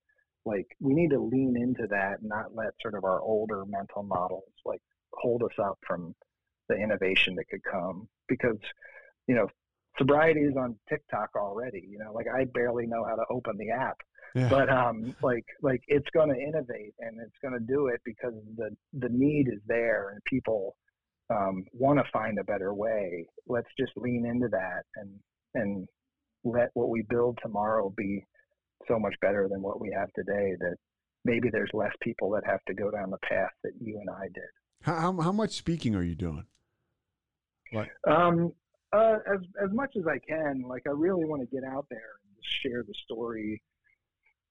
Like we need to lean into that and not let sort of our older mental models like hold us up from the innovation that could come. Because you know sobriety is on tiktok already you know like i barely know how to open the app Yeah. but um like like it's going to innovate and it's going to do it because the the need is there and people um, want to find a better way let's just lean into that and and let what we build tomorrow be so much better than what we have today that maybe there's less people that have to go down the path that you and I did How, how, how much speaking are you doing? Like, Um, uh, as as much as I can, like I really want to get out there and just share the story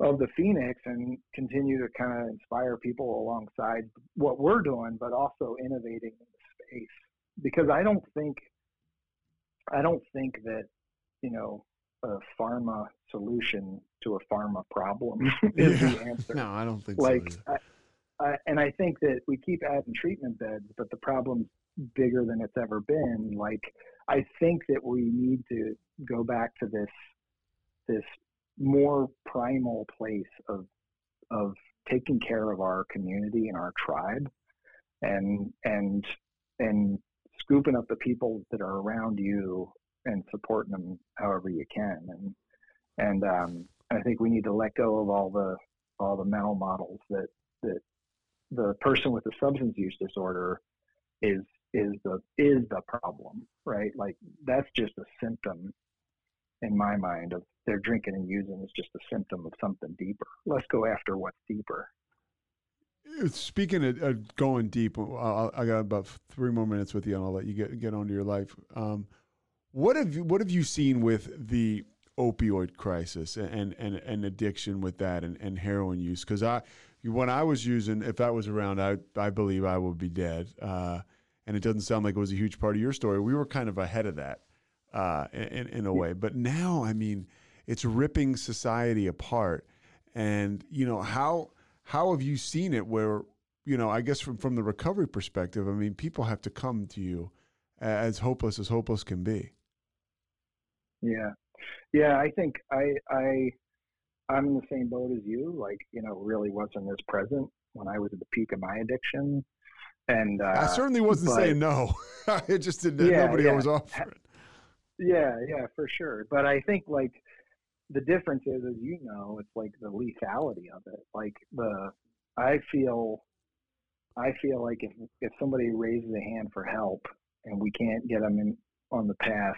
of the Phoenix and continue to kind of inspire people alongside what we're doing, but also innovating in the space. Because I don't think, I don't think that, you know, a pharma solution to a pharma problem [LAUGHS] [LAUGHS] is the answer no, I don't think like so. Like, and I think that we keep adding treatment beds, but the problem's bigger than it's ever been. Like I think that we need to go back to this this more primal place of of taking care of our community and our tribe and and and scooping up the people that are around you and supporting them however you can. And and um, I think we need to let go of all the all the mental models that that the person with the substance use disorder is is the is the problem right? Like that's just a symptom in my mind of their drinking and using is just a symptom of something deeper let's go after what's deeper Speaking of uh, going deep, I'll, I got about three more minutes with you, and I'll let you get get on to your life. Um, what have you, what have you seen with the opioid crisis and and, and addiction with that and, and heroin use? Because I when I was using, if that was around, I I believe I would be dead. Uh, and it doesn't sound like it was a huge part of your story. We were kind of ahead of that uh, in in a way, but now I mean, it's ripping society apart. And you know how how have you seen it where you know i guess from, from the recovery perspective i mean people have to come to you as hopeless as hopeless can be. Yeah. Yeah i think i i i'm in the same boat as you. Like you know really wasn't as present when i was at the peak of my addiction. And uh, i certainly wasn't but, saying no. [LAUGHS] It just didn't yeah, nobody yeah. was offering yeah yeah for sure but i think like the difference is, as you know, it's like the lethality of it. Like the, I feel, I feel like if if somebody raises a hand for help and we can't get them in on the path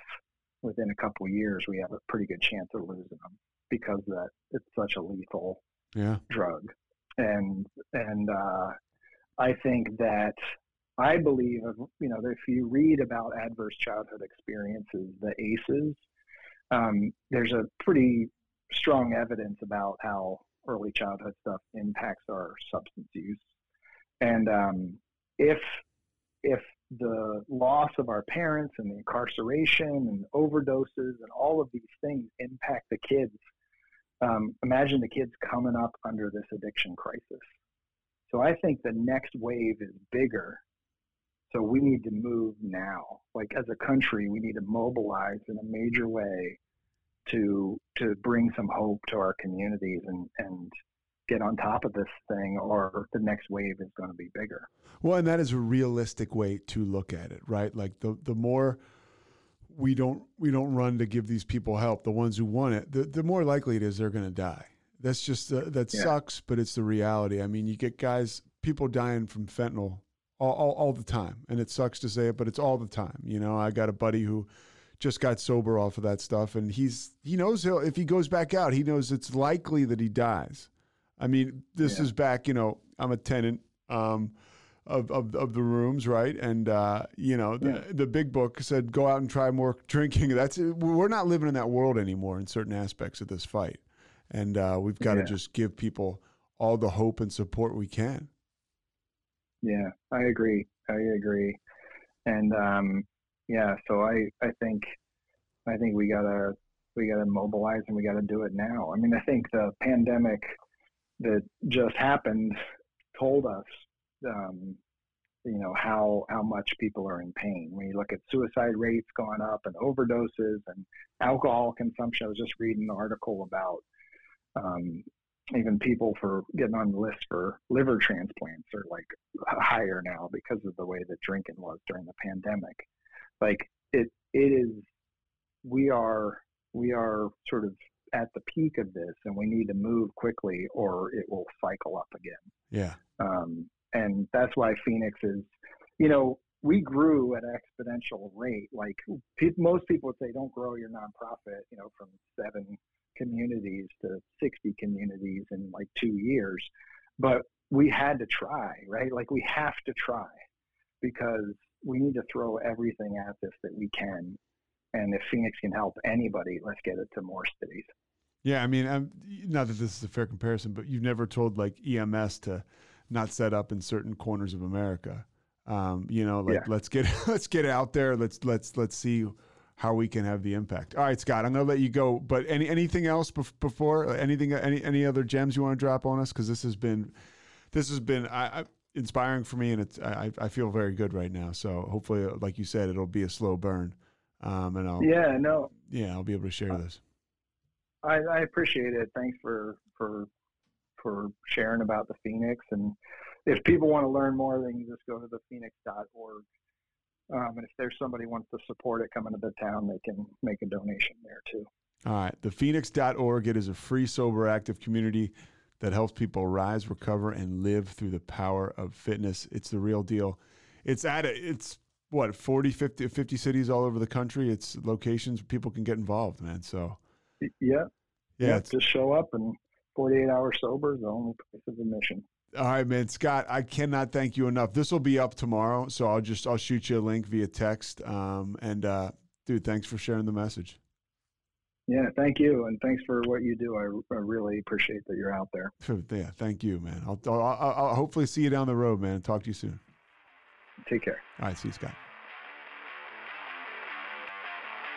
within a couple of years, we have a pretty good chance of losing them because that it's such a lethal yeah. drug. And and uh, I think that I believe, you know, if you read about adverse childhood experiences, the ACEs, um, there's a pretty strong evidence about how early childhood stuff impacts our substance use. And um, if if the loss of our parents and the incarceration and overdoses and all of these things impact the kids, um, imagine the kids coming up under this addiction crisis. So I think the next wave is bigger. So we need to move now. Like as a country, we need to mobilize in a major way to to bring some hope to our communities and and get on top of this thing or the next wave is going to be bigger. Well, and that is a realistic way to look at it, right? Like the the more we don't we don't run to give these people help, the ones who want it, the, the more likely it is they're going to die. That's just uh, that yeah. sucks, but it's the reality. I mean, you get guys, people dying from fentanyl all, all, all the time, and it sucks to say it, but it's all the time. You know, I got a buddy who just got sober off of that stuff, and he's he knows he'll if he goes back out, he knows it's likely that he dies. I mean, this yeah. is back. You know, I'm a tenant. Um, of, of, of the rooms, right? And uh, you know, the, yeah. the big book said go out and try more drinking. [LAUGHS] That's we're not living in that world anymore in certain aspects of this fight, and uh, we've got to just give people all the hope and support we can. Yeah, I agree. I agree, and um, yeah, so I I think I think we gotta we gotta mobilize and we gotta do it now. I mean, I think the pandemic that just happened told us, um, you know, how how much people are in pain. When you look at suicide rates going up and overdoses and alcohol consumption, I was just reading an article about um, even people for getting on the list for liver transplants are like higher now because of the way that drinking was during the pandemic. Like it it is we are we are sort of at the peak of this and we need to move quickly or it will cycle up again. Yeah. Um, and that's why phoenix is you know we grew at an exponential rate. Like most people would say don't grow your nonprofit you know from seven communities to 60 communities in like two years but we had to try right like we have to try because we need to throw everything at this that we can. And if Phoenix can help anybody, let's get it to more cities. Yeah, I mean, I'm, not that this is a fair comparison, but you've never told like EMS to not set up in certain corners of America. Um, you know, like yeah. let's get [LAUGHS] let's get out there. Let's let's let's see how we can have the impact. All right, Scott, I'm going to let you go. But any anything else before anything any any other gems you want to drop on us? Because this has been this has been I, I inspiring for me, and it's I, I feel very good right now. So hopefully, like you said, it'll be a slow burn, um, and I'll yeah no yeah I'll be able to share this. I, I appreciate it. Thanks for for for sharing about the Phoenix. And if people want to learn more, they can just go to the phoenix.org. Um, and if there's somebody who wants to support it coming to the town, they can make a donation there too. All right. Thephoenix.org. It is a free, sober, active community that helps people rise, recover, and live through the power of fitness. It's the real deal. It's at a, it's what 40, 50, 50 cities all over the country. It's locations people can get involved, man. So yeah, yeah, yeah just show up and 48 hours sober is the only place of admission. All right, man, Scott. I cannot thank you enough. This will be up tomorrow, so I'll just I'll shoot you a link via text. Um, and uh, dude, thanks for sharing the message. Yeah, thank you, and thanks for what you do. I, I really appreciate that you're out there. Yeah, thank you, man. I'll, I'll, I'll hopefully see you down the road, man. Talk to you soon. Take care. All right, see you, Scott.